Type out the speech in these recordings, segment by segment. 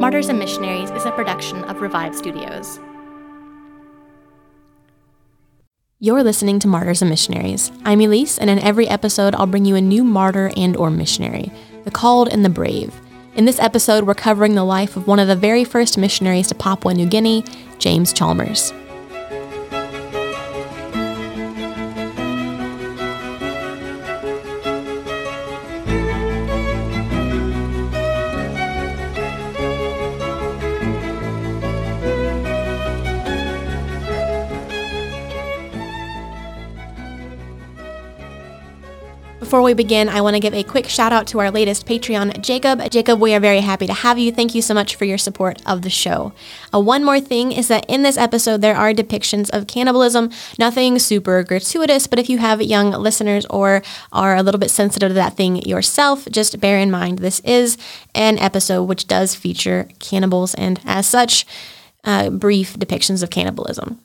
Martyrs and Missionaries is a production of Revived Studios. You're listening to Martyrs and Missionaries. I'm Elise, and in every episode, I'll bring you a new martyr and or missionary, the called and the brave. In this episode, we're covering the life of one of the very first missionaries to Papua New Guinea, James Chalmers. Before we begin, I want to give a quick shout out to our latest Patreon, Jacob. Jacob, we are very happy to have you. Thank you so much for your support of the show. Uh, one more thing is that in this episode, there are depictions of cannibalism. Nothing super gratuitous, but if you have young listeners or are a little bit sensitive to that thing yourself, just bear in mind this is an episode which does feature cannibals and, as such, uh, brief depictions of cannibalism.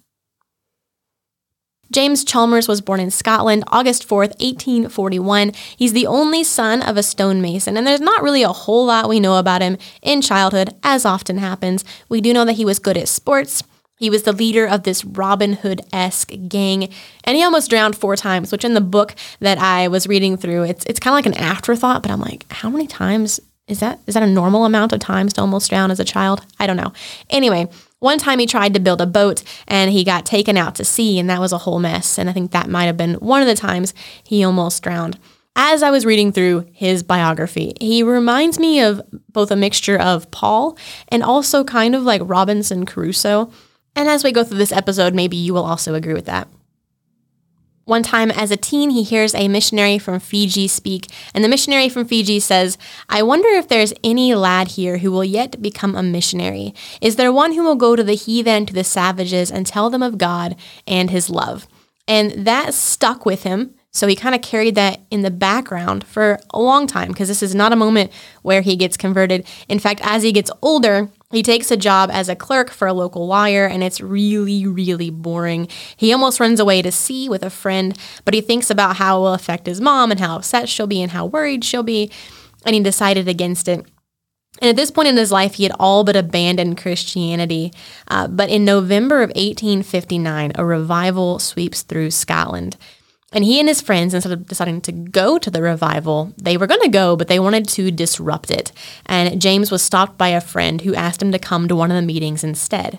James Chalmers was born in Scotland August 4th, 1841. He's the only son of a stonemason, and there's not really a whole lot we know about him in childhood, as often happens. We do know that he was good at sports. He was the leader of this Robin Hood esque gang, and he almost drowned four times, which in the book that I was reading through, it's, it's kind of like an afterthought, but I'm like, how many times is that? Is that a normal amount of times to almost drown as a child? I don't know. Anyway, one time he tried to build a boat and he got taken out to sea, and that was a whole mess. And I think that might have been one of the times he almost drowned. As I was reading through his biography, he reminds me of both a mixture of Paul and also kind of like Robinson Crusoe. And as we go through this episode, maybe you will also agree with that. One time as a teen, he hears a missionary from Fiji speak, and the missionary from Fiji says, I wonder if there's any lad here who will yet become a missionary. Is there one who will go to the heathen, to the savages, and tell them of God and his love? And that stuck with him. So he kind of carried that in the background for a long time because this is not a moment where he gets converted. In fact, as he gets older, he takes a job as a clerk for a local wire, and it's really, really boring. He almost runs away to sea with a friend, but he thinks about how it will affect his mom and how upset she'll be and how worried she'll be, and he decided against it. And at this point in his life, he had all but abandoned Christianity. Uh, but in November of 1859, a revival sweeps through Scotland. And he and his friends, instead of deciding to go to the revival, they were going to go, but they wanted to disrupt it. And James was stopped by a friend who asked him to come to one of the meetings instead.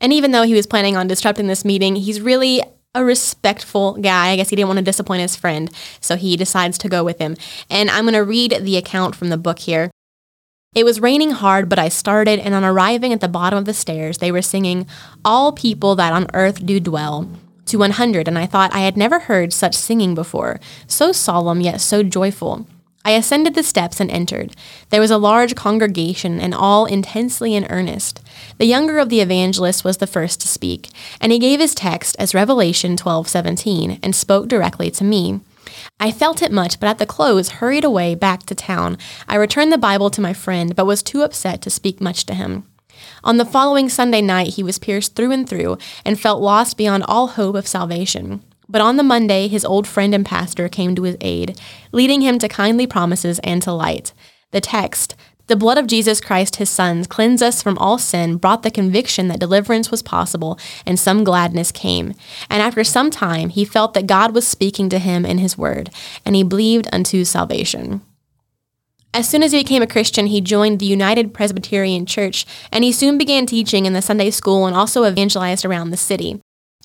And even though he was planning on disrupting this meeting, he's really a respectful guy. I guess he didn't want to disappoint his friend, so he decides to go with him. And I'm going to read the account from the book here. It was raining hard, but I started, and on arriving at the bottom of the stairs, they were singing, All people that on earth do dwell to 100, and I thought I had never heard such singing before, so solemn yet so joyful. I ascended the steps and entered. There was a large congregation, and all intensely in earnest. The younger of the evangelists was the first to speak, and he gave his text as Revelation 12:17 and spoke directly to me. I felt it much, but at the close hurried away back to town. I returned the Bible to my friend, but was too upset to speak much to him. On the following Sunday night, he was pierced through and through and felt lost beyond all hope of salvation. But on the Monday, his old friend and pastor came to his aid, leading him to kindly promises and to light. The text, the blood of Jesus Christ, his Son, cleansed us from all sin, brought the conviction that deliverance was possible, and some gladness came. And after some time, he felt that God was speaking to him in his word, and he believed unto salvation. As soon as he became a Christian, he joined the United Presbyterian Church, and he soon began teaching in the Sunday school and also evangelized around the city.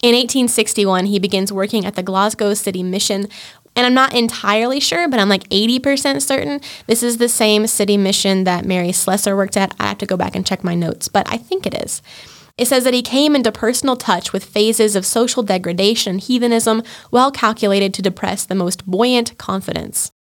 In 1861, he begins working at the Glasgow City Mission, and I'm not entirely sure, but I'm like 80% certain this is the same city mission that Mary Slessor worked at. I have to go back and check my notes, but I think it is. It says that he came into personal touch with phases of social degradation and heathenism well calculated to depress the most buoyant confidence.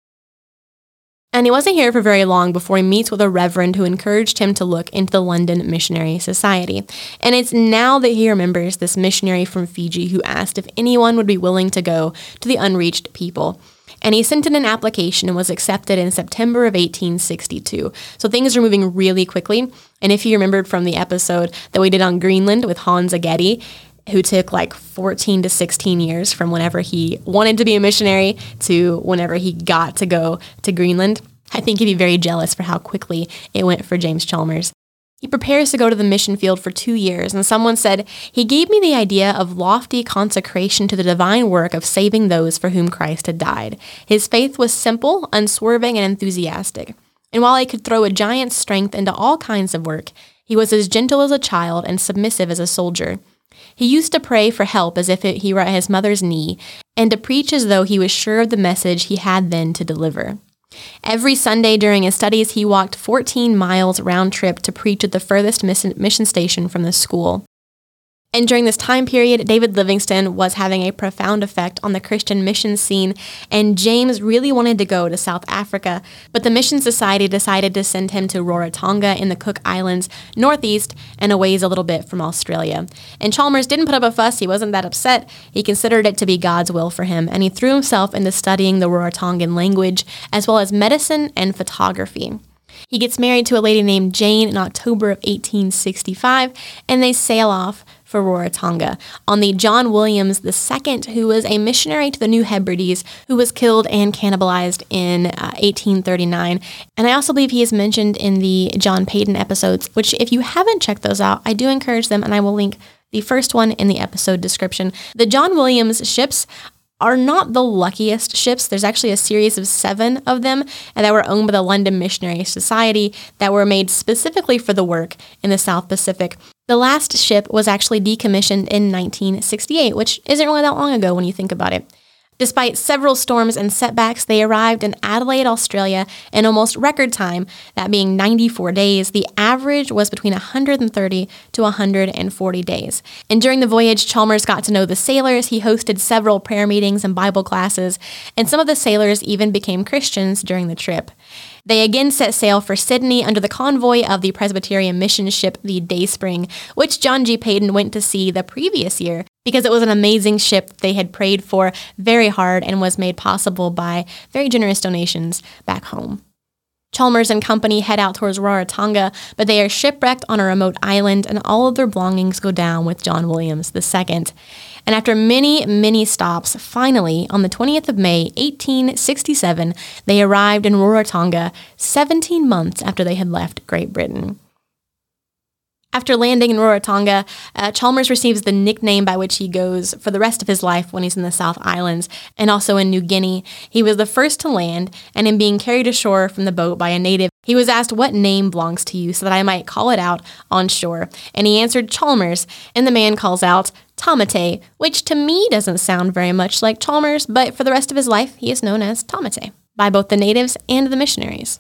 And he wasn't here for very long before he meets with a reverend who encouraged him to look into the London Missionary Society. And it's now that he remembers this missionary from Fiji who asked if anyone would be willing to go to the unreached people. And he sent in an application and was accepted in September of 1862. So things are moving really quickly. And if you remembered from the episode that we did on Greenland with Hans Egede, who took like 14 to 16 years from whenever he wanted to be a missionary to whenever he got to go to Greenland. I think he'd be very jealous for how quickly it went for James Chalmers. He prepares to go to the mission field for two years, and someone said, He gave me the idea of lofty consecration to the divine work of saving those for whom Christ had died. His faith was simple, unswerving, and enthusiastic. And while he could throw a giant's strength into all kinds of work, he was as gentle as a child and submissive as a soldier. He used to pray for help as if he were at his mother's knee, and to preach as though he was sure of the message he had then to deliver. Every Sunday during his studies, he walked 14 miles round trip to preach at the furthest mission station from the school. And during this time period, David Livingstone was having a profound effect on the Christian mission scene, and James really wanted to go to South Africa, but the Mission Society decided to send him to Rarotonga in the Cook Islands, northeast and a ways a little bit from Australia. And Chalmers didn't put up a fuss, he wasn't that upset. He considered it to be God's will for him, and he threw himself into studying the Rarotongan language, as well as medicine and photography. He gets married to a lady named Jane in October of 1865, and they sail off for Rarotonga on the John Williams II, who was a missionary to the New Hebrides, who was killed and cannibalized in uh, 1839. And I also believe he is mentioned in the John Paton episodes, which, if you haven't checked those out, I do encourage them, and I will link the first one in the episode description. The John Williams ships are not the luckiest ships. There's actually a series of seven of them and that were owned by the London Missionary Society that were made specifically for the work in the South Pacific. The last ship was actually decommissioned in 1968, which isn't really that long ago when you think about it. Despite several storms and setbacks, they arrived in Adelaide, Australia in almost record time, that being 94 days. The average was between 130 to 140 days. And during the voyage, Chalmers got to know the sailors. He hosted several prayer meetings and Bible classes, and some of the sailors even became Christians during the trip. They again set sail for Sydney under the convoy of the Presbyterian mission ship, the Dayspring, which John G. Paton went to see the previous year because it was an amazing ship they had prayed for very hard and was made possible by very generous donations back home. Chalmers and company head out towards Rarotonga, but they are shipwrecked on a remote island and all of their belongings go down with John Williams II. And after many, many stops, finally, on the 20th of May, 1867, they arrived in Rarotonga 17 months after they had left Great Britain. After landing in Rarotonga, uh, Chalmers receives the nickname by which he goes for the rest of his life when he's in the South Islands and also in New Guinea. He was the first to land, and in being carried ashore from the boat by a native, he was asked what name belongs to you so that I might call it out on shore. And he answered Chalmers, and the man calls out Tamate, which to me doesn't sound very much like Chalmers, but for the rest of his life, he is known as Tamate by both the natives and the missionaries.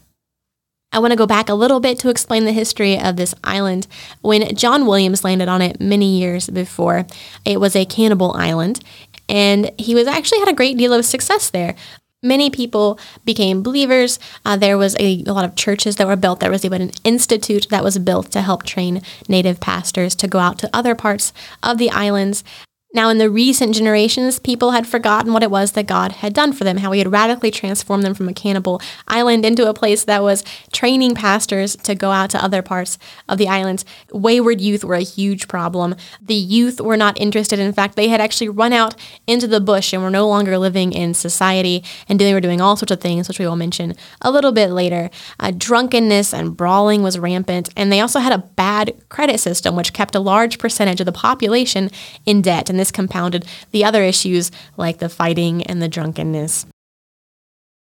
I want to go back a little bit to explain the history of this island. When John Williams landed on it many years before, it was a cannibal island, and he was actually had a great deal of success there. Many people became believers. Uh, there was a, a, lot of churches that were built. There was even an institute that was built to help train native pastors to go out to other parts of the islands. Now, in the recent generations, people had forgotten what it was that God had done for them, how He had radically transformed them from a cannibal island into a place that was training pastors to go out to other parts of the islands. Wayward youth were a huge problem. The youth were not interested. In fact, they had actually run out into the bush and were no longer living in society, and they were doing all sorts of things, which we will mention a little bit later. Uh, drunkenness and brawling was rampant, and they also had a bad credit system, which kept a large percentage of the population in debt. And this compounded the other issues like the fighting and the drunkenness.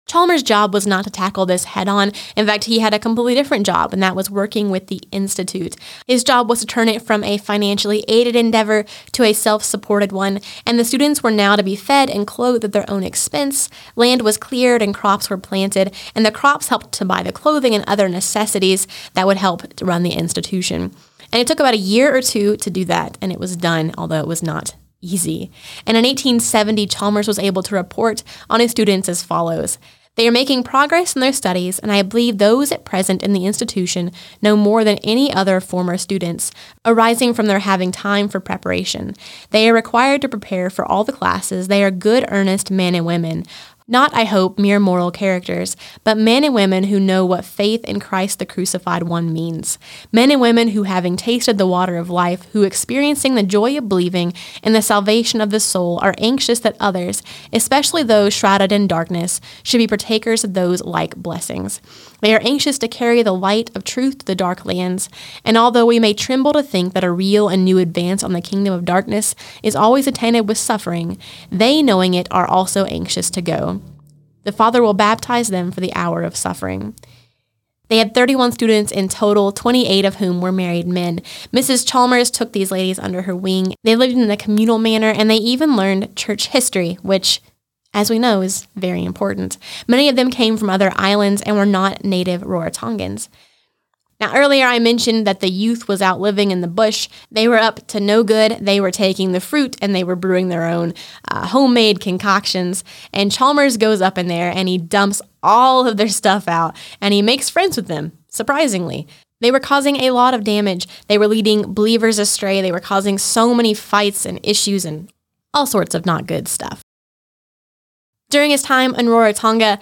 Chalmers' job was not to tackle this head on. In fact, he had a completely different job, and that was working with the Institute. His job was to turn it from a financially aided endeavor to a self supported one, and the students were now to be fed and clothed at their own expense. Land was cleared and crops were planted, and the crops helped to buy the clothing and other necessities that would help to run the institution. And it took about a year or two to do that, and it was done, although it was not easy. And in 1870, Chalmers was able to report on his students as follows. They are making progress in their studies, and I believe those at present in the institution know more than any other former students, arising from their having time for preparation. They are required to prepare for all the classes. They are good, earnest men and women, not, I hope, mere moral characters, but men and women who know what faith in Christ the crucified one means. Men and women who, having tasted the water of life, who, experiencing the joy of believing in the salvation of the soul, are anxious that others, especially those shrouded in darkness, should be partakers of those like blessings. They are anxious to carry the light of truth to the dark lands, and although we may tremble to think that a real and new advance on the kingdom of darkness is always attended with suffering, they, knowing it, are also anxious to go. The Father will baptize them for the hour of suffering. They had 31 students in total, 28 of whom were married men. Mrs. Chalmers took these ladies under her wing. They lived in a communal manner and they even learned church history, which as we know, is very important. Many of them came from other islands and were not native Rarotongans. Now, earlier I mentioned that the youth was out living in the bush. They were up to no good. They were taking the fruit and they were brewing their own uh, homemade concoctions. And Chalmers goes up in there and he dumps all of their stuff out and he makes friends with them, surprisingly. They were causing a lot of damage. They were leading believers astray. They were causing so many fights and issues and all sorts of not good stuff. During his time in Rarotonga,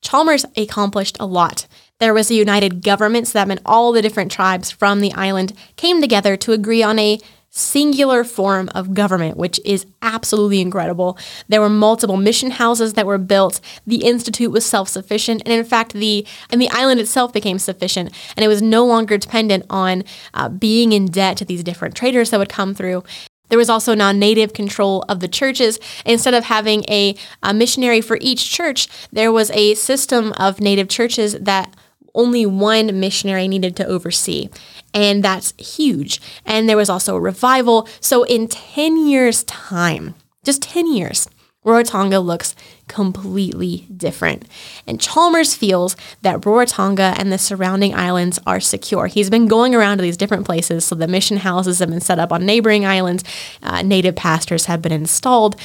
Chalmers accomplished a lot. There was a united government, so that meant all the different tribes from the island came together to agree on a singular form of government, which is absolutely incredible. There were multiple mission houses that were built. The institute was self-sufficient, and in fact, the and the island itself became sufficient, and it was no longer dependent on uh, being in debt to these different traders that would come through. There was also non native control of the churches. Instead of having a, a missionary for each church, there was a system of native churches that only one missionary needed to oversee. And that's huge. And there was also a revival. So, in 10 years' time, just 10 years, Rarotonga looks completely different. And Chalmers feels that Rarotonga and the surrounding islands are secure. He's been going around to these different places, so the mission houses have been set up on neighboring islands, uh, native pastors have been installed.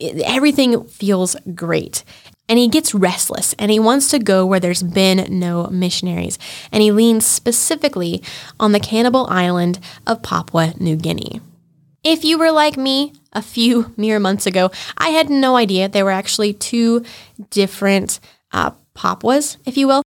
Everything feels great. And he gets restless and he wants to go where there's been no missionaries. And he leans specifically on the cannibal island of Papua New Guinea. If you were like me a few mere months ago, I had no idea there were actually two different uh, Papuas, if you will.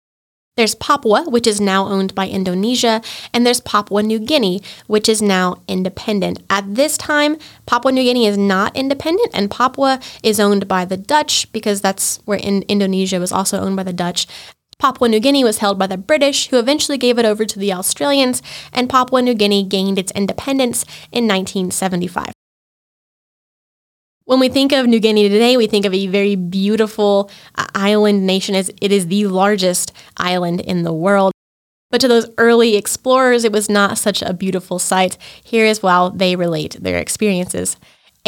There's Papua, which is now owned by Indonesia, and there's Papua New Guinea, which is now independent. At this time, Papua New Guinea is not independent, and Papua is owned by the Dutch because that's where in Indonesia was also owned by the Dutch. Papua New Guinea was held by the British, who eventually gave it over to the Australians, and Papua New Guinea gained its independence in 1975. When we think of New Guinea today, we think of a very beautiful uh, island nation as it is the largest island in the world. But to those early explorers, it was not such a beautiful sight. Here is how they relate their experiences.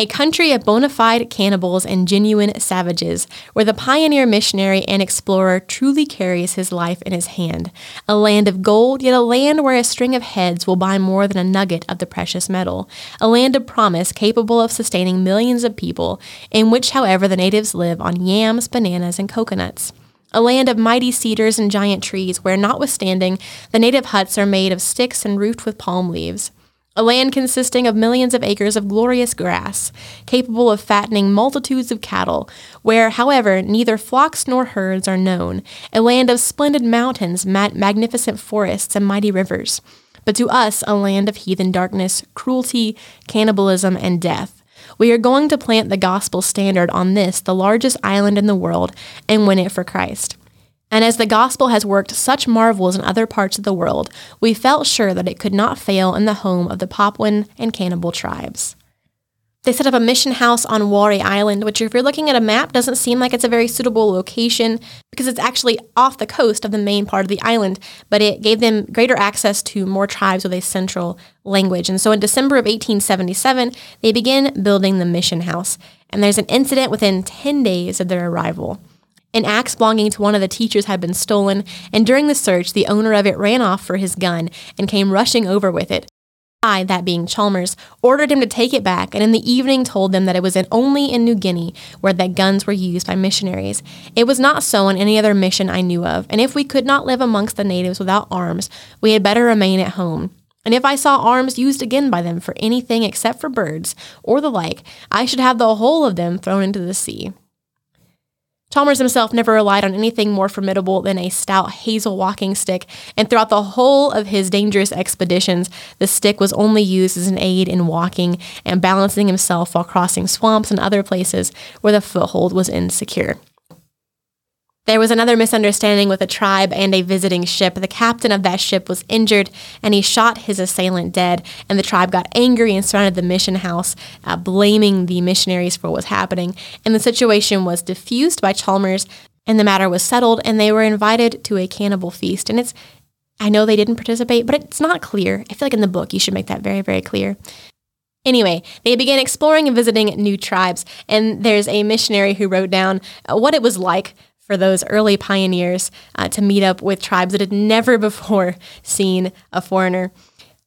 A country of bona fide cannibals and genuine savages, where the pioneer missionary and explorer truly carries his life in his hand. A land of gold, yet a land where a string of heads will buy more than a nugget of the precious metal. A land of promise capable of sustaining millions of people, in which, however, the natives live on yams, bananas, and coconuts a land of mighty cedars and giant trees, where, notwithstanding, the native huts are made of sticks and roofed with palm leaves a land consisting of millions of acres of glorious grass, capable of fattening multitudes of cattle, where, however, neither flocks nor herds are known, a land of splendid mountains, magnificent forests, and mighty rivers, but to us a land of heathen darkness, cruelty, cannibalism, and death. We are going to plant the gospel standard on this, the largest island in the world, and win it for Christ. And as the gospel has worked such marvels in other parts of the world, we felt sure that it could not fail in the home of the Papuan and cannibal tribes. They set up a mission house on Wari Island, which, if you're looking at a map, doesn't seem like it's a very suitable location because it's actually off the coast of the main part of the island, but it gave them greater access to more tribes with a central language. And so in December of 1877, they begin building the mission house. And there's an incident within 10 days of their arrival. An axe belonging to one of the teachers had been stolen, and during the search, the owner of it ran off for his gun and came rushing over with it. I, that being Chalmers, ordered him to take it back, and in the evening told them that it was in only in New Guinea where that guns were used by missionaries. It was not so on any other mission I knew of, and if we could not live amongst the natives without arms, we had better remain at home. And if I saw arms used again by them for anything except for birds or the like, I should have the whole of them thrown into the sea. Chalmers himself never relied on anything more formidable than a stout hazel walking stick, and throughout the whole of his dangerous expeditions, the stick was only used as an aid in walking and balancing himself while crossing swamps and other places where the foothold was insecure. There was another misunderstanding with a tribe and a visiting ship. The captain of that ship was injured and he shot his assailant dead. And the tribe got angry and surrounded the mission house, uh, blaming the missionaries for what was happening. And the situation was diffused by Chalmers and the matter was settled and they were invited to a cannibal feast. And it's, I know they didn't participate, but it's not clear. I feel like in the book you should make that very, very clear. Anyway, they began exploring and visiting new tribes, and there's a missionary who wrote down uh, what it was like for those early pioneers uh, to meet up with tribes that had never before seen a foreigner.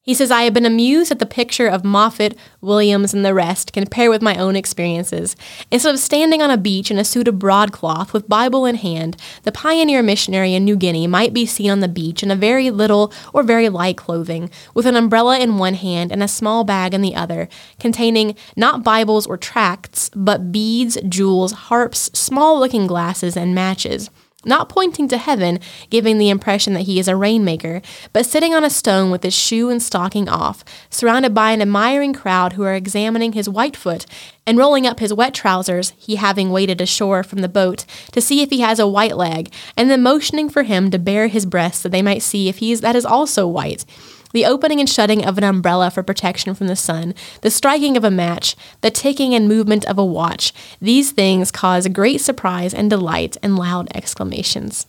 He says, I have been amused at the picture of Moffat, Williams, and the rest compared with my own experiences. Instead of standing on a beach in a suit of broadcloth with Bible in hand, the pioneer missionary in New Guinea might be seen on the beach in a very little or very light clothing, with an umbrella in one hand and a small bag in the other, containing not Bibles or tracts, but beads, jewels, harps, small looking glasses, and matches not pointing to heaven, giving the impression that he is a rainmaker, but sitting on a stone with his shoe and stocking off, surrounded by an admiring crowd who are examining his white foot and rolling up his wet trousers, he having waded ashore from the boat to see if he has a white leg, and then motioning for him to bare his breast so they might see if he is that is also white the opening and shutting of an umbrella for protection from the sun, the striking of a match, the ticking and movement of a watch, these things cause great surprise and delight and loud exclamations.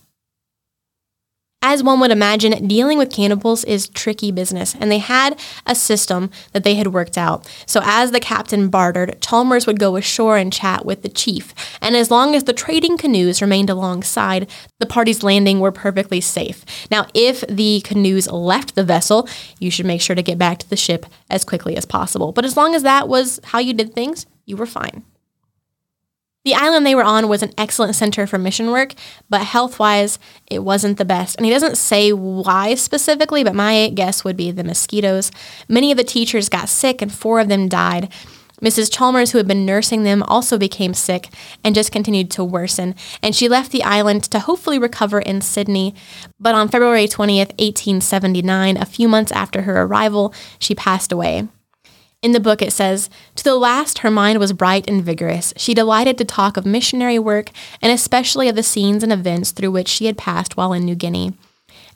As one would imagine, dealing with cannibals is tricky business, and they had a system that they had worked out. So, as the captain bartered, Chalmers would go ashore and chat with the chief, and as long as the trading canoes remained alongside, the parties landing were perfectly safe. Now, if the canoes left the vessel, you should make sure to get back to the ship as quickly as possible. But as long as that was how you did things, you were fine. The island they were on was an excellent center for mission work, but health wise, it wasn't the best. And he doesn't say why specifically, but my guess would be the mosquitoes. Many of the teachers got sick, and four of them died. Mrs. Chalmers, who had been nursing them, also became sick and just continued to worsen, and she left the island to hopefully recover in Sydney. But on February 20th, 1879, a few months after her arrival, she passed away. In the book, it says, To the last, her mind was bright and vigorous. She delighted to talk of missionary work and especially of the scenes and events through which she had passed while in New Guinea.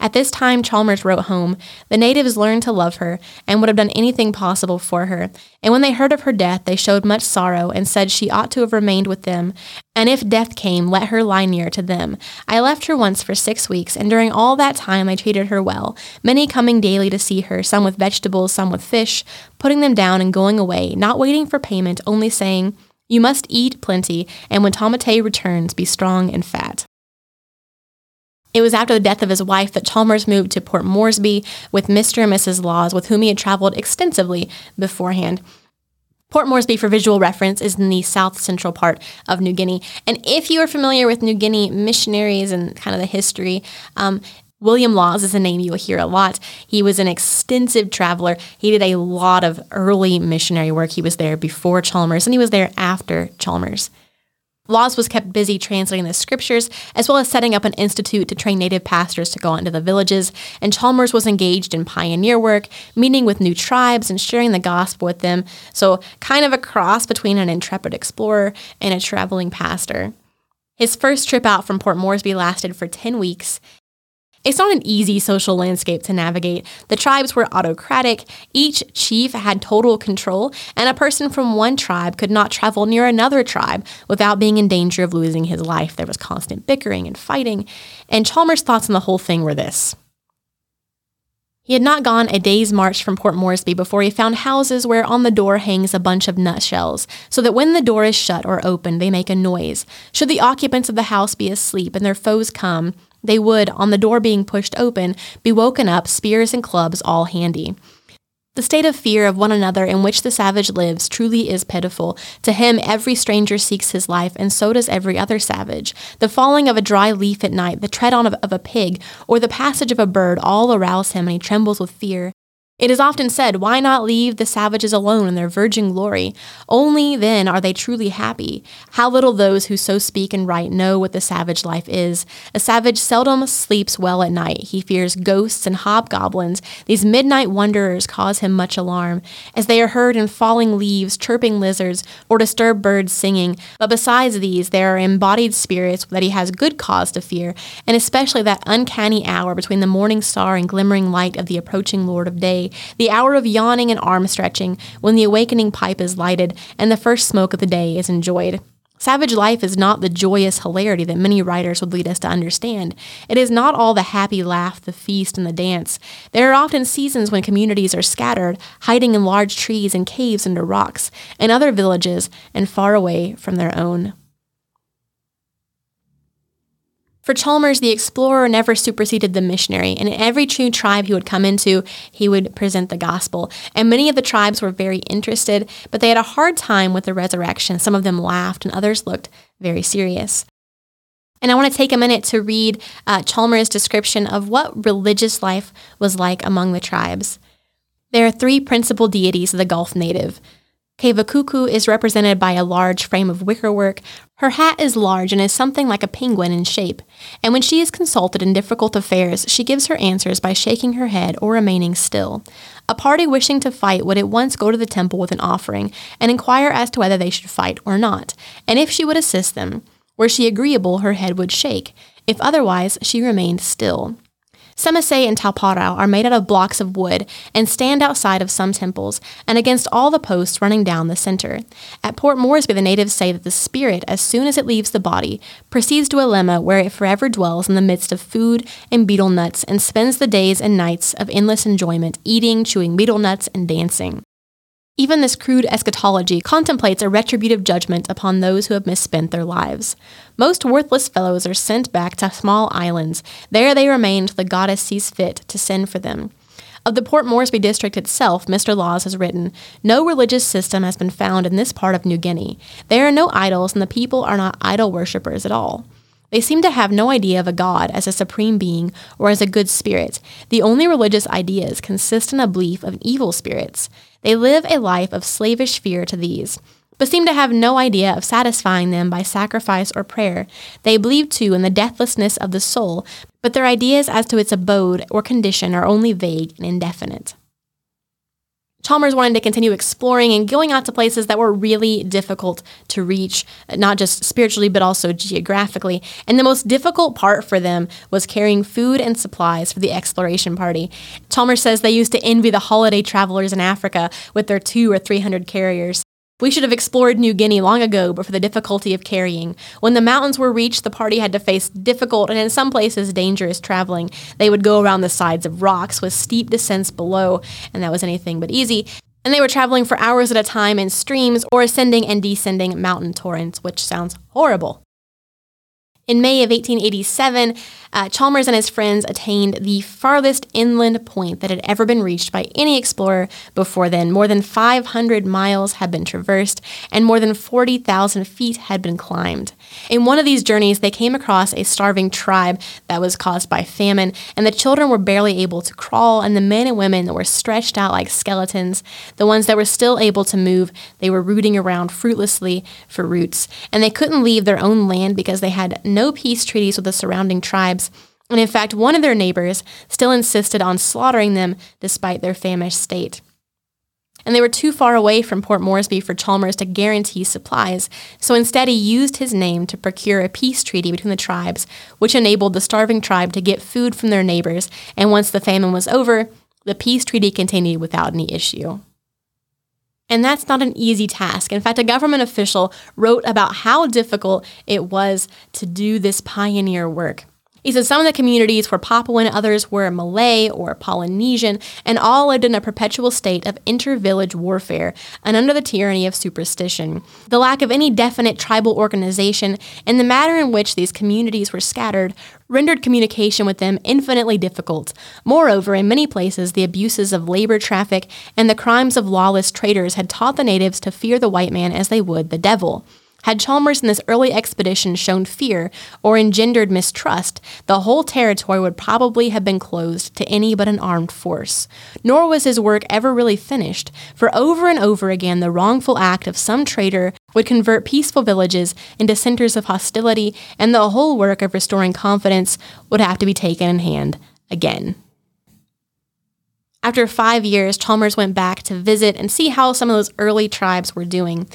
At this time, Chalmers wrote home, the natives learned to love her and would have done anything possible for her. And when they heard of her death, they showed much sorrow and said she ought to have remained with them. And if death came, let her lie near to them. I left her once for six weeks, and during all that time I treated her well, many coming daily to see her, some with vegetables, some with fish, putting them down and going away, not waiting for payment, only saying, You must eat plenty, and when Tamate returns, be strong and fat. It was after the death of his wife that Chalmers moved to Port Moresby with Mr. and Mrs. Lawes, with whom he had traveled extensively beforehand. Port Moresby, for visual reference, is in the south central part of New Guinea. And if you are familiar with New Guinea missionaries and kind of the history, um, William Lawes is a name you will hear a lot. He was an extensive traveler. He did a lot of early missionary work. He was there before Chalmers and he was there after Chalmers. Lawes was kept busy translating the scriptures, as well as setting up an institute to train native pastors to go into the villages, and Chalmers was engaged in pioneer work, meeting with new tribes and sharing the gospel with them, so kind of a cross between an intrepid explorer and a traveling pastor. His first trip out from Port Moresby lasted for 10 weeks, it's not an easy social landscape to navigate. The tribes were autocratic, each chief had total control, and a person from one tribe could not travel near another tribe without being in danger of losing his life. There was constant bickering and fighting, and Chalmers' thoughts on the whole thing were this. He had not gone a day's march from Port Moresby before he found houses where on the door hangs a bunch of nutshells, so that when the door is shut or open, they make a noise. Should the occupants of the house be asleep and their foes come, they would, on the door being pushed open, be woken up, spears and clubs all handy. The state of fear of one another in which the savage lives truly is pitiful. To him, every stranger seeks his life, and so does every other savage. The falling of a dry leaf at night, the tread on of, of a pig, or the passage of a bird all arouse him, and he trembles with fear. It is often said, why not leave the savages alone in their virgin glory? Only then are they truly happy. How little those who so speak and write know what the savage life is. A savage seldom sleeps well at night. He fears ghosts and hobgoblins. These midnight wanderers cause him much alarm, as they are heard in falling leaves, chirping lizards, or disturbed birds singing. But besides these, there are embodied spirits that he has good cause to fear, and especially that uncanny hour between the morning star and glimmering light of the approaching Lord of The hour of yawning and arm stretching, when the awakening pipe is lighted and the first smoke of the day is enjoyed. Savage life is not the joyous hilarity that many writers would lead us to understand. It is not all the happy laugh, the feast, and the dance. There are often seasons when communities are scattered, hiding in large trees and caves under rocks, in other villages, and far away from their own. For Chalmers, the explorer never superseded the missionary, and in every true tribe he would come into, he would present the gospel. And many of the tribes were very interested, but they had a hard time with the resurrection. Some of them laughed, and others looked very serious. And I want to take a minute to read uh, Chalmers' description of what religious life was like among the tribes. There are three principal deities of the Gulf native Kevakuku is represented by a large frame of wickerwork. Her hat is large and is something like a penguin in shape, and when she is consulted in difficult affairs, she gives her answers by shaking her head or remaining still. A party wishing to fight would at once go to the temple with an offering and inquire as to whether they should fight or not, and if she would assist them. Were she agreeable, her head would shake. If otherwise, she remained still. Semasei and Tauparau are made out of blocks of wood and stand outside of some temples and against all the posts running down the center. At Port Moresby, the natives say that the spirit, as soon as it leaves the body, proceeds to Alema, where it forever dwells in the midst of food and betel nuts and spends the days and nights of endless enjoyment, eating, chewing betel nuts, and dancing. Even this crude eschatology contemplates a retributive judgment upon those who have misspent their lives. Most worthless fellows are sent back to small islands. There they remain till the goddess sees fit to send for them. Of the Port Moresby district itself, Mr. Lawes has written No religious system has been found in this part of New Guinea. There are no idols, and the people are not idol worshippers at all. They seem to have no idea of a God as a supreme being or as a good spirit. The only religious ideas consist in a belief of evil spirits. They live a life of slavish fear to these, but seem to have no idea of satisfying them by sacrifice or prayer. They believe too in the deathlessness of the soul, but their ideas as to its abode or condition are only vague and indefinite. Chalmers wanted to continue exploring and going out to places that were really difficult to reach, not just spiritually, but also geographically. And the most difficult part for them was carrying food and supplies for the exploration party. Chalmers says they used to envy the holiday travelers in Africa with their two or three hundred carriers. We should have explored New Guinea long ago, but for the difficulty of carrying. When the mountains were reached, the party had to face difficult and in some places dangerous traveling. They would go around the sides of rocks with steep descents below, and that was anything but easy. And they were traveling for hours at a time in streams or ascending and descending mountain torrents, which sounds horrible. In May of 1887, uh, Chalmers and his friends attained the farthest inland point that had ever been reached by any explorer before then. More than 500 miles had been traversed, and more than 40,000 feet had been climbed. In one of these journeys, they came across a starving tribe that was caused by famine, and the children were barely able to crawl, and the men and women were stretched out like skeletons. The ones that were still able to move, they were rooting around fruitlessly for roots, and they couldn't leave their own land because they had no peace treaties with the surrounding tribes, and in fact, one of their neighbors still insisted on slaughtering them despite their famished state. And they were too far away from Port Moresby for Chalmers to guarantee supplies, so instead he used his name to procure a peace treaty between the tribes, which enabled the starving tribe to get food from their neighbors, and once the famine was over, the peace treaty continued without any issue. And that's not an easy task. In fact, a government official wrote about how difficult it was to do this pioneer work. He said some of the communities were Papuan, others were Malay or Polynesian, and all lived in a perpetual state of inter-village warfare and under the tyranny of superstition. The lack of any definite tribal organization and the manner in which these communities were scattered rendered communication with them infinitely difficult. Moreover, in many places, the abuses of labor traffic and the crimes of lawless traders had taught the natives to fear the white man as they would the devil. Had Chalmers in this early expedition shown fear or engendered mistrust, the whole territory would probably have been closed to any but an armed force. Nor was his work ever really finished, for over and over again the wrongful act of some traitor would convert peaceful villages into centers of hostility, and the whole work of restoring confidence would have to be taken in hand again. After five years, Chalmers went back to visit and see how some of those early tribes were doing.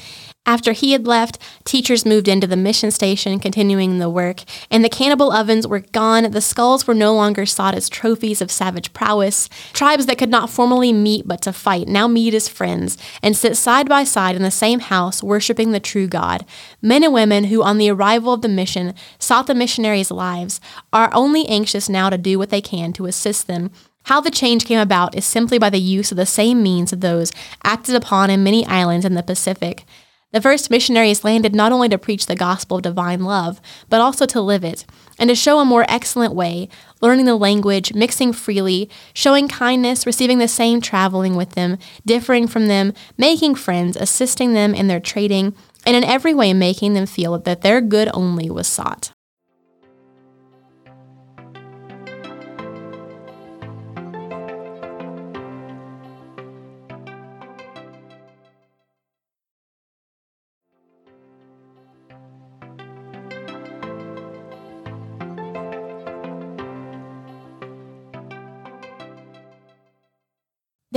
After he had left, teachers moved into the mission station, continuing the work, and the cannibal ovens were gone. The skulls were no longer sought as trophies of savage prowess. Tribes that could not formally meet but to fight now meet as friends and sit side by side in the same house, worshiping the true God. Men and women who, on the arrival of the mission, sought the missionaries' lives, are only anxious now to do what they can to assist them how the change came about is simply by the use of the same means of those acted upon in many islands in the Pacific. The first missionaries landed not only to preach the gospel of divine love, but also to live it, and to show a more excellent way, learning the language, mixing freely, showing kindness, receiving the same traveling with them, differing from them, making friends, assisting them in their trading, and in every way making them feel that their good only was sought.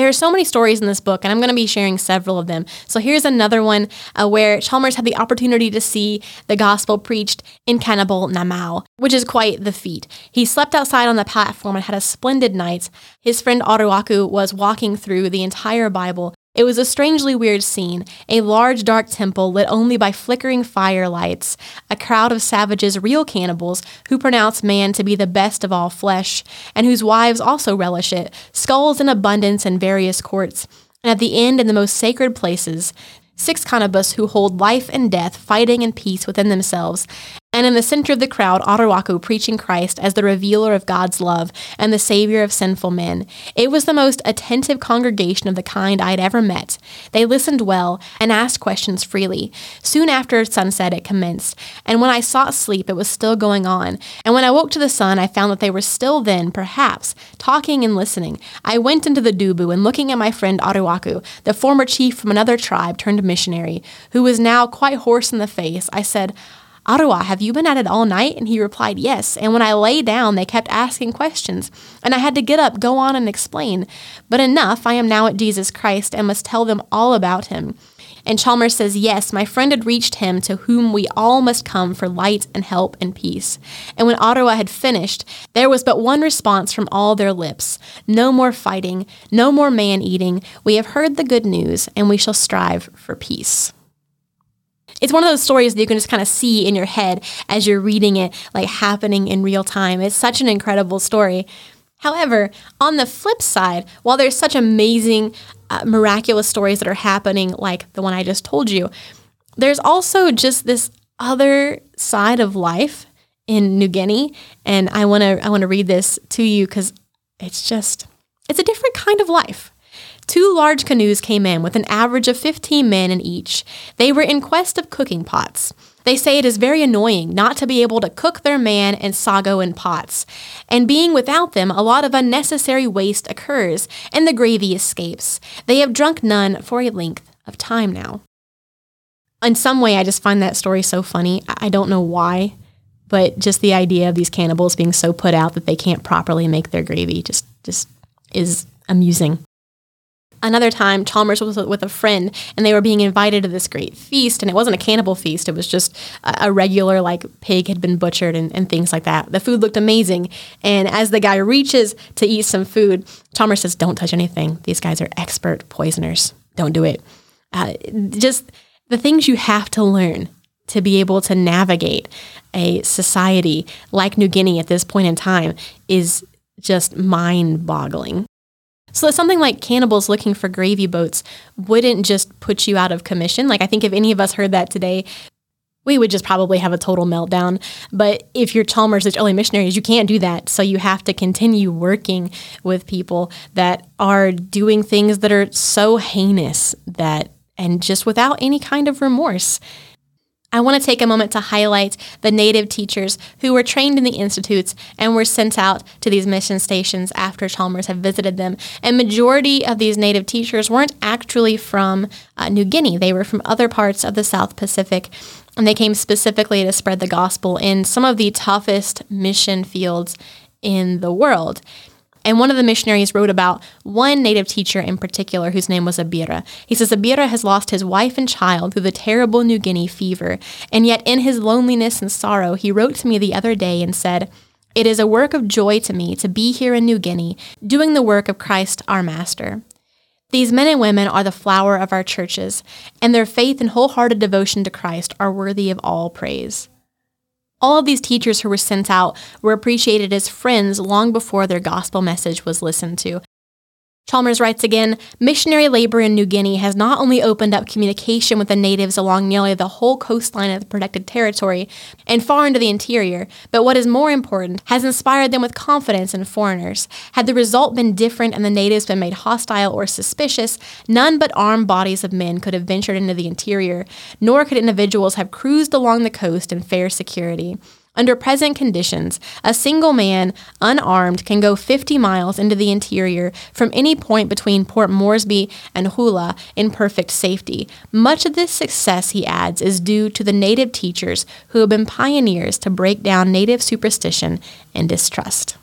There are so many stories in this book, and I'm going to be sharing several of them. So here's another one uh, where Chalmers had the opportunity to see the gospel preached in Cannibal Namao, which is quite the feat. He slept outside on the platform and had a splendid night. His friend Aruaku was walking through the entire Bible it was a strangely weird scene. A large dark temple lit only by flickering firelights, a crowd of savages, real cannibals, who pronounce man to be the best of all flesh, and whose wives also relish it, skulls in abundance in various courts. And at the end, in the most sacred places, six cannibus who hold life and death, fighting in peace within themselves, and in the center of the crowd, Aruaku preaching Christ as the revealer of God's love and the savior of sinful men. It was the most attentive congregation of the kind I had ever met. They listened well and asked questions freely. Soon after sunset, it commenced, and when I sought sleep, it was still going on. And when I woke to the sun, I found that they were still then, perhaps, talking and listening. I went into the dubu, and looking at my friend Aruaku, the former chief from another tribe turned missionary, who was now quite hoarse in the face, I said, Ottawa, have you been at it all night? And he replied, Yes. And when I lay down, they kept asking questions, and I had to get up, go on, and explain. But enough, I am now at Jesus Christ and must tell them all about him. And Chalmers says, Yes, my friend had reached him to whom we all must come for light and help and peace. And when Ottawa had finished, there was but one response from all their lips No more fighting, no more man eating. We have heard the good news, and we shall strive for peace it's one of those stories that you can just kind of see in your head as you're reading it, like happening in real time. It's such an incredible story. However, on the flip side, while there's such amazing, uh, miraculous stories that are happening, like the one I just told you, there's also just this other side of life in New Guinea, and I want to I want to read this to you because it's just it's a different kind of life. Two large canoes came in with an average of 15 men in each. They were in quest of cooking pots. They say it is very annoying not to be able to cook their man and sago in pots. And being without them, a lot of unnecessary waste occurs, and the gravy escapes. They have drunk none for a length of time now. In some way, I just find that story so funny. I don't know why, but just the idea of these cannibals being so put out that they can't properly make their gravy just, just is amusing. Another time, Chalmers was with a friend, and they were being invited to this great feast. And it wasn't a cannibal feast; it was just a, regular, like pig had been butchered and, and things like that. The food looked amazing. And as the guy reaches to eat some food, Chalmers says, "Don't touch anything. These guys are expert poisoners. Don't do it." Uh, just the things you have to learn to be able to navigate a society like New Guinea at this point in time is just mind-boggling. So something like cannibals looking for gravy boats wouldn't just put you out of commission. Like I think if any of us heard that today, we would just probably have a total meltdown. But if you're Chalmers, such early missionaries, you can't do that. So you have to continue working with people that are doing things that are so heinous that and just without any kind of remorse. I want to take a moment to highlight the native teachers who were trained in the institutes and were sent out to these mission stations after Chalmers had visited them. And majority of these native teachers weren't actually from uh, New Guinea; they were from other parts of the South Pacific. And they came specifically to spread the gospel in some of the toughest mission fields in the world. And one of the missionaries wrote about one native teacher in particular whose name was Abira. He says Abira has lost his wife and child through the terrible New Guinea fever. And yet, in his loneliness and sorrow, he wrote to me the other day and said, It is a work of joy to me to be here in New Guinea, doing the work of Christ our Master. These men and women are the flower of our churches, and their faith and wholehearted devotion to Christ are worthy of all praise. All of these teachers who were sent out were appreciated as friends long before their gospel message was listened to. Chalmers writes again missionary labor in New Guinea has not only opened up communication with the natives along nearly the whole coastline of the protected territory and far into the interior, but what is more important, has inspired them with confidence in foreigners. Had the result been different and the natives been made hostile or suspicious, none but armed bodies of men could have ventured into the interior, nor could individuals have cruised along the coast in fair security. Under present conditions, a single man, unarmed, can go 50 miles into the interior from any point between Port Moresby and Hula in perfect safety. Much of this success, he adds, is due to the native teachers who have been pioneers to break down native superstition and distrust.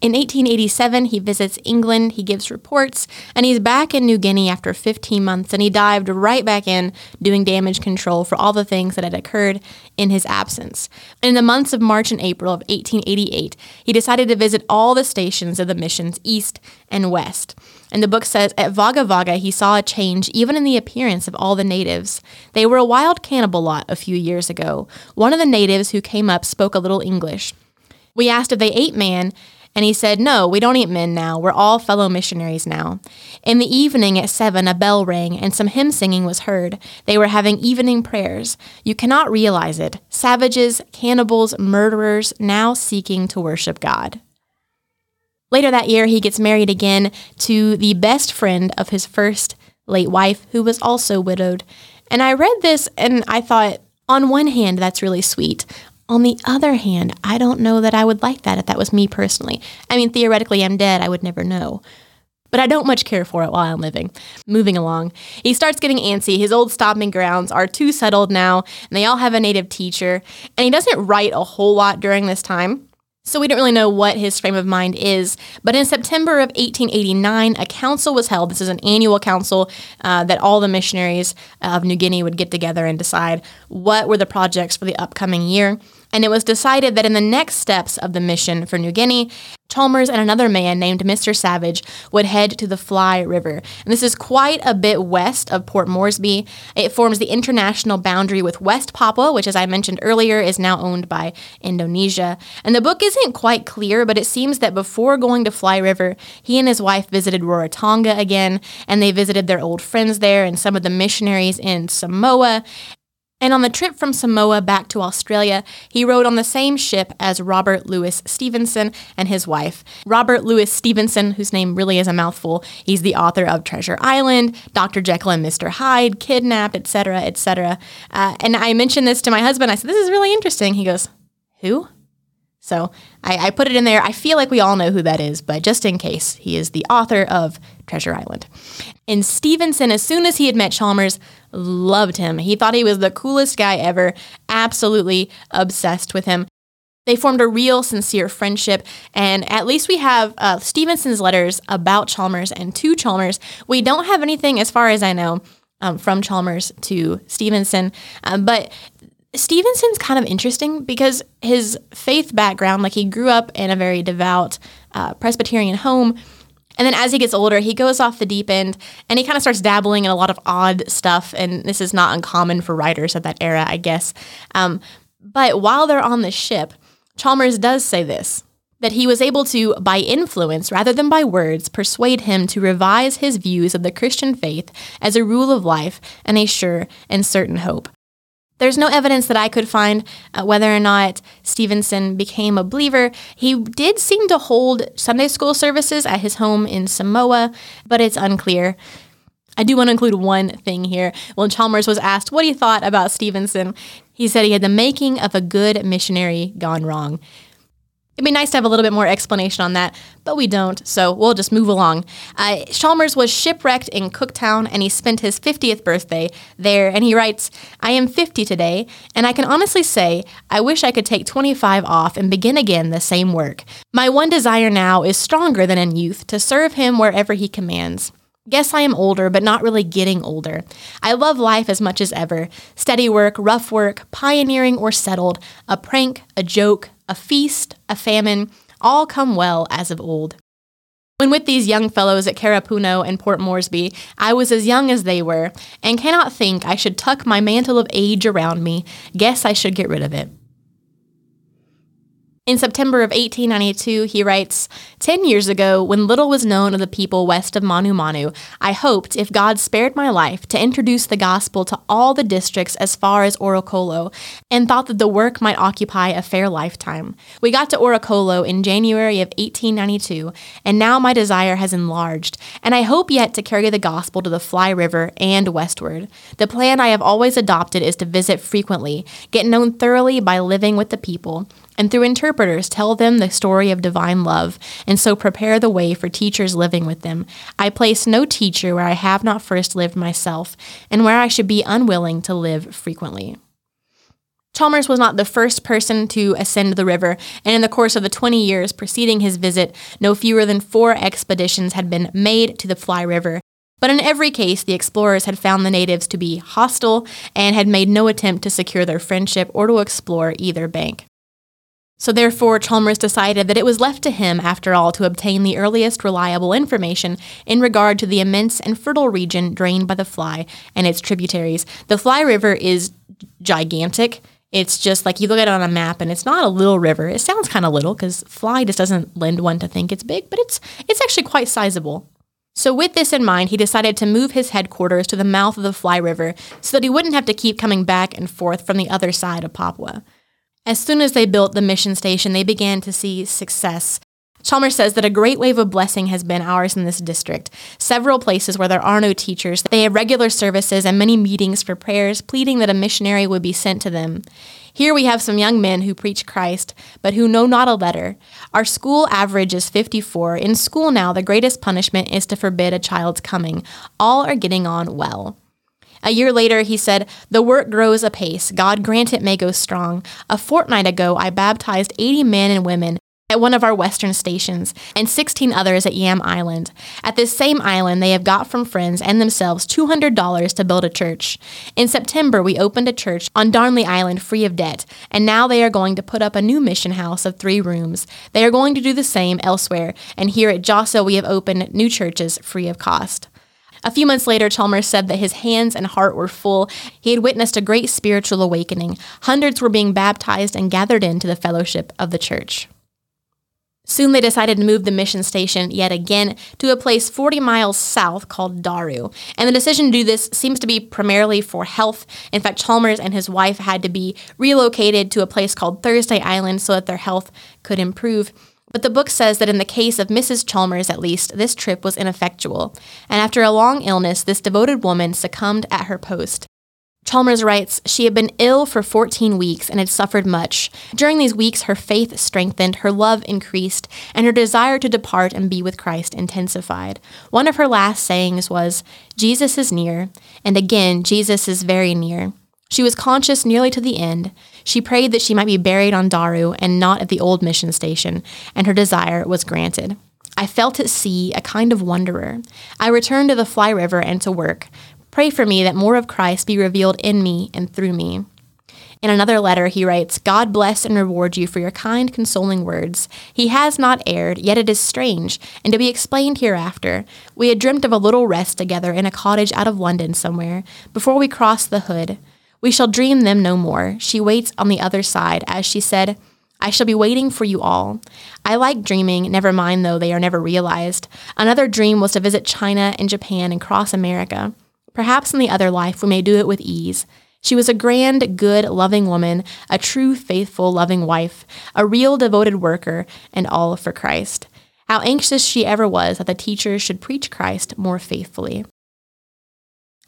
In 1887, he visits England, he gives reports, and he's back in New Guinea after 15 months, and he dived right back in doing damage control for all the things that had occurred in his absence. In the months of March and April of 1888, he decided to visit all the stations of the missions east and west. And the book says at Vaga Vaga, he saw a change even in the appearance of all the natives. They were a wild cannibal lot a few years ago. One of the natives who came up spoke a little English. We asked if they ate man, and he said, No, we don't eat men now. We're all fellow missionaries now. In the evening at seven, a bell rang and some hymn singing was heard. They were having evening prayers. You cannot realize it. Savages, cannibals, murderers, now seeking to worship God. Later that year, he gets married again to the best friend of his first late wife, who was also widowed. And I read this and I thought, on one hand, that's really sweet. On the other hand, I don't know that I would like that if that was me personally. I mean, theoretically, I'm dead, I would never know. But I don't much care for it while I'm living. Moving along, he starts getting antsy. His old stomping grounds are too settled now, and they all have a native teacher. And he doesn't write a whole lot during this time. So we don't really know what his frame of mind is. But in September of 1889, a council was held. This is an annual council uh, that all the missionaries of New Guinea would get together and decide what were the projects for the upcoming year and it was decided that in the next steps of the mission for New Guinea, Chalmers and another man named Mr. Savage would head to the Fly River. And this is quite a bit west of Port Moresby. It forms the international boundary with West Papua, which, as I mentioned earlier, is now owned by Indonesia. And the book isn't quite clear, but it seems that before going to Fly River, he and his wife visited Rarotonga again, and they visited their old friends there and some of the missionaries in Samoa. And on the trip from Samoa back to Australia, he rode on the same ship as Robert Louis Stevenson and his wife. Robert Louis Stevenson, whose name really is a mouthful, he's the author of Treasure Island, Dr. Jekyll and Mr. Hyde, Kidnapped, etc., etc. Uh, and I mentioned this to my husband. I said, This is really interesting. He goes, Who? So I, I, put it in there. I feel like we all know who that is, but just in case, he is the author of Treasure Island. And Stevenson, as soon as he had met Chalmers, loved him. He thought he was the coolest guy ever, absolutely obsessed with him. They formed a real, sincere friendship, and at least we have uh, Stevenson's letters about Chalmers and to Chalmers. We don't have anything, as far as I know, um, from Chalmers to Stevenson, um, but Stevenson's kind of interesting because his faith background, like he grew up in a very devout uh, Presbyterian home. And then as he gets older, he goes off the deep end and he kind of starts dabbling in a lot of odd stuff. And this is not uncommon for writers of that era, I guess. Um, but while they're on the ship, Chalmers does say this that he was able to, by influence rather than by words, persuade him to revise his views of the Christian faith as a rule of life and a sure and certain hope. There's no evidence that I could find uh, whether or not Stevenson became a believer. He did seem to hold Sunday school services at his home in Samoa, but it's unclear. I do want to include one thing here. When Chalmers was asked what he thought about Stevenson, he said he had the making of a good missionary gone wrong. It'd be nice to have a little bit more explanation on that, but we don't, so we'll just move along. Uh, Chalmers was shipwrecked in Cooktown and he spent his 50th birthday there. And he writes, I am 50 today, and I can honestly say I wish I could take 25 off and begin again the same work. My one desire now is stronger than in youth to serve him wherever he commands. Guess I am older, but not really getting older. I love life as much as ever. Steady work, rough work, pioneering or settled, a prank, a joke, a feast, a famine, all come well as of old. When with these young fellows at Kerepunu and Port Moresby, I was as young as they were, and cannot think I should tuck my mantle of age around me. Guess I should get rid of it. In September of 1892, he writes Ten years ago, when little was known of the people west of Manu Manu, I hoped, if God spared my life, to introduce the gospel to all the districts as far as Orokolo, and thought that the work might occupy a fair lifetime. We got to Orokolo in January of 1892, and now my desire has enlarged, and I hope yet to carry the gospel to the Fly River and westward. The plan I have always adopted is to visit frequently, get known thoroughly by living with the people and through interpreters tell them the story of divine love, and so prepare the way for teachers living with them. I place no teacher where I have not first lived myself, and where I should be unwilling to live frequently. Chalmers was not the first person to ascend the river, and in the course of the 20 years preceding his visit, no fewer than four expeditions had been made to the Fly River. But in every case, the explorers had found the natives to be hostile and had made no attempt to secure their friendship or to explore either bank. So therefore, Chalmers decided that it was left to him, after all, to obtain the earliest reliable information in regard to the immense and fertile region drained by the Fly and its tributaries. The Fly River is gigantic. It's just like you look at it on a map, and it's not a little river. It sounds kind of little because Fly just doesn't lend one to think it's big, but it's it's actually quite sizable. So, with this in mind, he decided to move his headquarters to the mouth of the Fly River so that he wouldn't have to keep coming back and forth from the other side of Papua. As soon as they built the mission station, they began to see success. Chalmers says that a great wave of blessing has been ours in this district. Several places where there are no teachers, they have regular services and many meetings for prayers, pleading that a missionary would be sent to them. Here we have some young men who preach Christ, but who know not a letter. Our school average is 54. In school now, the greatest punishment is to forbid a child's coming. All are getting on well. A year later, he said, The work grows apace. God grant it may go strong. A fortnight ago, I baptized 80 men and women at one of our western stations and 16 others at Yam Island. At this same island, they have got from friends and themselves $200 to build a church. In September, we opened a church on Darnley Island free of debt, and now they are going to put up a new mission house of three rooms. They are going to do the same elsewhere, and here at Jossa, we have opened new churches free of cost. A few months later, Chalmers said that his hands and heart were full. He had witnessed a great spiritual awakening. Hundreds were being baptized and gathered into the fellowship of the church. Soon they decided to move the mission station yet again to a place 40 miles south called Daru. And the decision to do this seems to be primarily for health. In fact, Chalmers and his wife had to be relocated to a place called Thursday Island so that their health could improve. But the book says that in the case of Mrs. Chalmers, at least, this trip was ineffectual, and after a long illness, this devoted woman succumbed at her post. Chalmers writes, She had been ill for 14 weeks and had suffered much. During these weeks, her faith strengthened, her love increased, and her desire to depart and be with Christ intensified. One of her last sayings was, Jesus is near, and again, Jesus is very near. She was conscious nearly to the end. She prayed that she might be buried on Daru and not at the old mission station, and her desire was granted. I felt at sea, a kind of wanderer. I returned to the Fly River and to work. Pray for me that more of Christ be revealed in me and through me. In another letter, he writes, God bless and reward you for your kind, consoling words. He has not erred, yet it is strange, and to be explained hereafter. We had dreamt of a little rest together in a cottage out of London somewhere, before we crossed the hood. We shall dream them no more. She waits on the other side, as she said, I shall be waiting for you all. I like dreaming, never mind though they are never realized. Another dream was to visit China and Japan and cross America. Perhaps in the other life we may do it with ease. She was a grand, good, loving woman, a true, faithful, loving wife, a real devoted worker, and all for Christ. How anxious she ever was that the teachers should preach Christ more faithfully.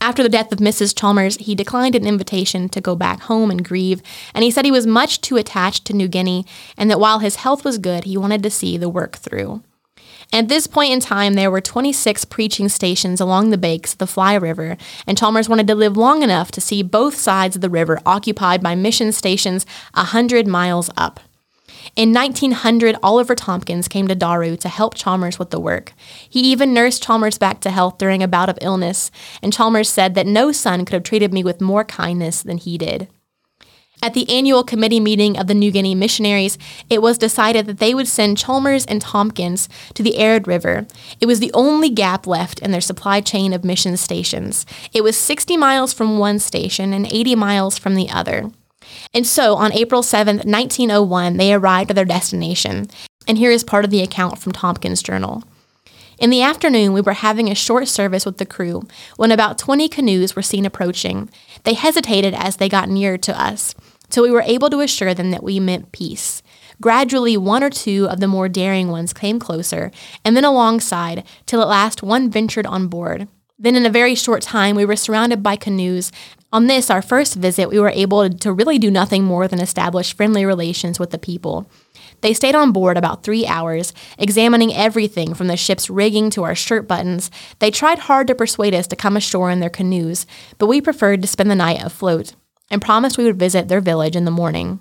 After the death of Mrs. Chalmers, he declined an invitation to go back home and grieve, and he said he was much too attached to New Guinea and that while his health was good, he wanted to see the work through. At this point in time, there were 26 preaching stations along the banks of the Fly River, and Chalmers wanted to live long enough to see both sides of the river occupied by mission stations a hundred miles up. In 1900, Oliver Tomkins came to Daru to help Chalmers with the work. He even nursed Chalmers back to health during a bout of illness, and Chalmers said that no son could have treated me with more kindness than he did. At the annual committee meeting of the New Guinea missionaries, it was decided that they would send Chalmers and Tomkins to the Arid River. It was the only gap left in their supply chain of mission stations. It was 60 miles from one station and 80 miles from the other. And so on April 7, 1901, they arrived at their destination. And here is part of the account from Tomkins' journal. In the afternoon, we were having a short service with the crew when about 20 canoes were seen approaching. They hesitated as they got nearer to us, till we were able to assure them that we meant peace. Gradually, one or two of the more daring ones came closer, and then alongside, till at last one ventured on board. Then, in a very short time, we were surrounded by canoes, on this, our first visit, we were able to really do nothing more than establish friendly relations with the people. They stayed on board about three hours, examining everything from the ship's rigging to our shirt buttons. They tried hard to persuade us to come ashore in their canoes, but we preferred to spend the night afloat and promised we would visit their village in the morning.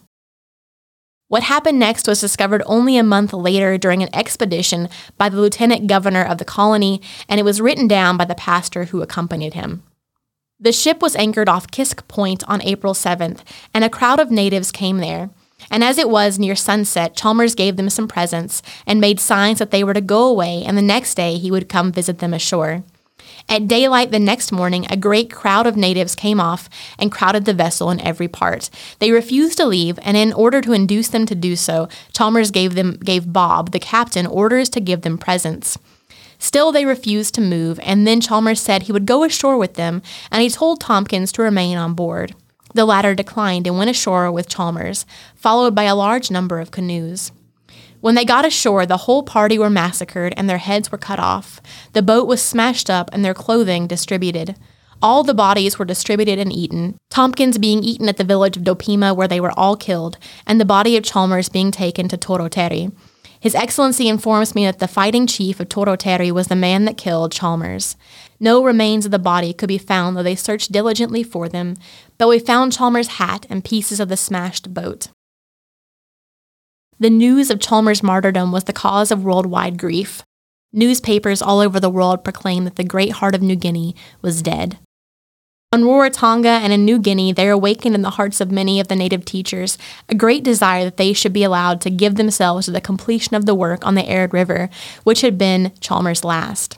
What happened next was discovered only a month later during an expedition by the lieutenant governor of the colony, and it was written down by the pastor who accompanied him. The ship was anchored off Risk Point on April 7th, and a crowd of natives came there. And as it was near sunset, Chalmers gave them some presents and made signs that they were to go away, and the next day he would come visit them ashore. At daylight the next morning, a great crowd of natives came off and crowded the vessel in every part. They refused to leave, and in order to induce them to do so, Chalmers gave them gave Bob, the captain, orders to give them presents. Still, they refused to move, and then Chalmers said he would go ashore with them, and he told Tomkins to remain on board. The latter declined and went ashore with Chalmers, followed by a large number of canoes. When they got ashore, the whole party were massacred and their heads were cut off. The boat was smashed up and their clothing distributed. All the bodies were distributed and eaten, Tomkins being eaten at the village of Dopima, where they were all killed, and the body of Chalmers being taken to Toroteri. His Excellency informs me that the fighting chief of Toroteri was the man that killed Chalmers. No remains of the body could be found, though they searched diligently for them, but we found Chalmers' hat and pieces of the smashed boat. The news of Chalmers' martyrdom was the cause of worldwide grief. Newspapers all over the world proclaimed that the great heart of New Guinea was dead. On Rarotonga and in New Guinea, there awakened in the hearts of many of the native teachers a great desire that they should be allowed to give themselves to the completion of the work on the Arid River, which had been Chalmers' last.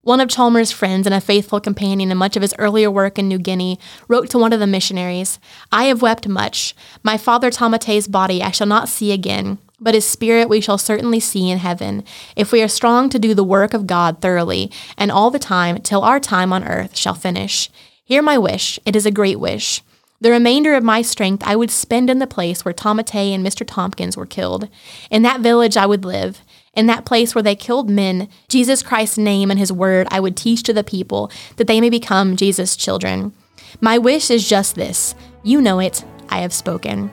One of Chalmers' friends and a faithful companion in much of his earlier work in New Guinea wrote to one of the missionaries I have wept much. My father Tamate's body I shall not see again, but his spirit we shall certainly see in heaven, if we are strong to do the work of God thoroughly, and all the time till our time on earth shall finish. Hear my wish, it is a great wish. The remainder of my strength I would spend in the place where Tamate and Mr. Tomkins were killed. In that village I would live. In that place where they killed men, Jesus Christ's name and his word I would teach to the people, that they may become Jesus' children. My wish is just this you know it, I have spoken.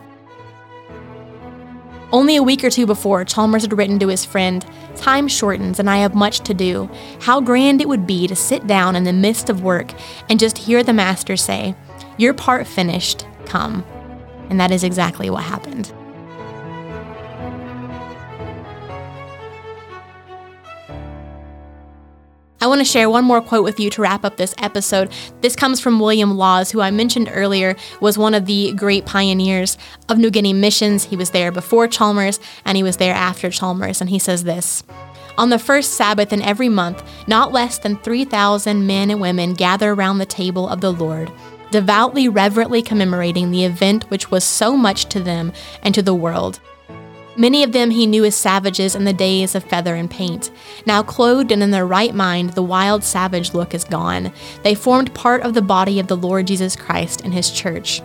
Only a week or two before, Chalmers had written to his friend, Time shortens and I have much to do. How grand it would be to sit down in the midst of work and just hear the Master say, Your part finished, come. And that is exactly what happened. I want to share one more quote with you to wrap up this episode. This comes from William Lawes, who I mentioned earlier was one of the great pioneers of New Guinea missions. He was there before Chalmers and he was there after Chalmers. And he says this On the first Sabbath in every month, not less than 3,000 men and women gather around the table of the Lord devoutly, reverently commemorating the event which was so much to them and to the world. Many of them he knew as savages in the days of feather and paint. Now, clothed and in their right mind, the wild savage look is gone. They formed part of the body of the Lord Jesus Christ and his church.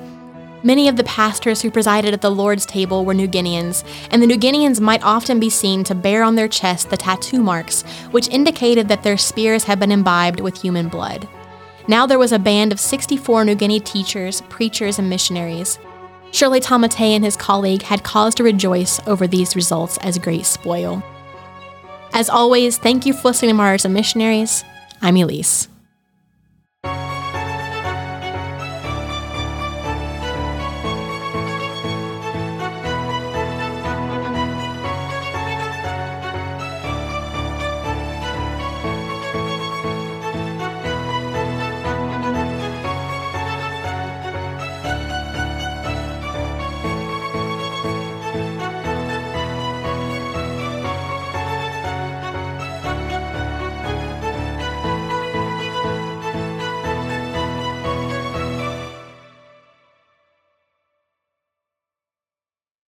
Many of the pastors who presided at the Lord's table were New Guineans, and the New Guineans might often be seen to bear on their chests the tattoo marks, which indicated that their spears had been imbibed with human blood. Now there was a band of 64 New Guinea teachers, preachers, and missionaries. Surely Tamate and his colleague had cause to rejoice over these results as great spoil. As always, thank you for listening to Martyrs and Missionaries. I'm Elise.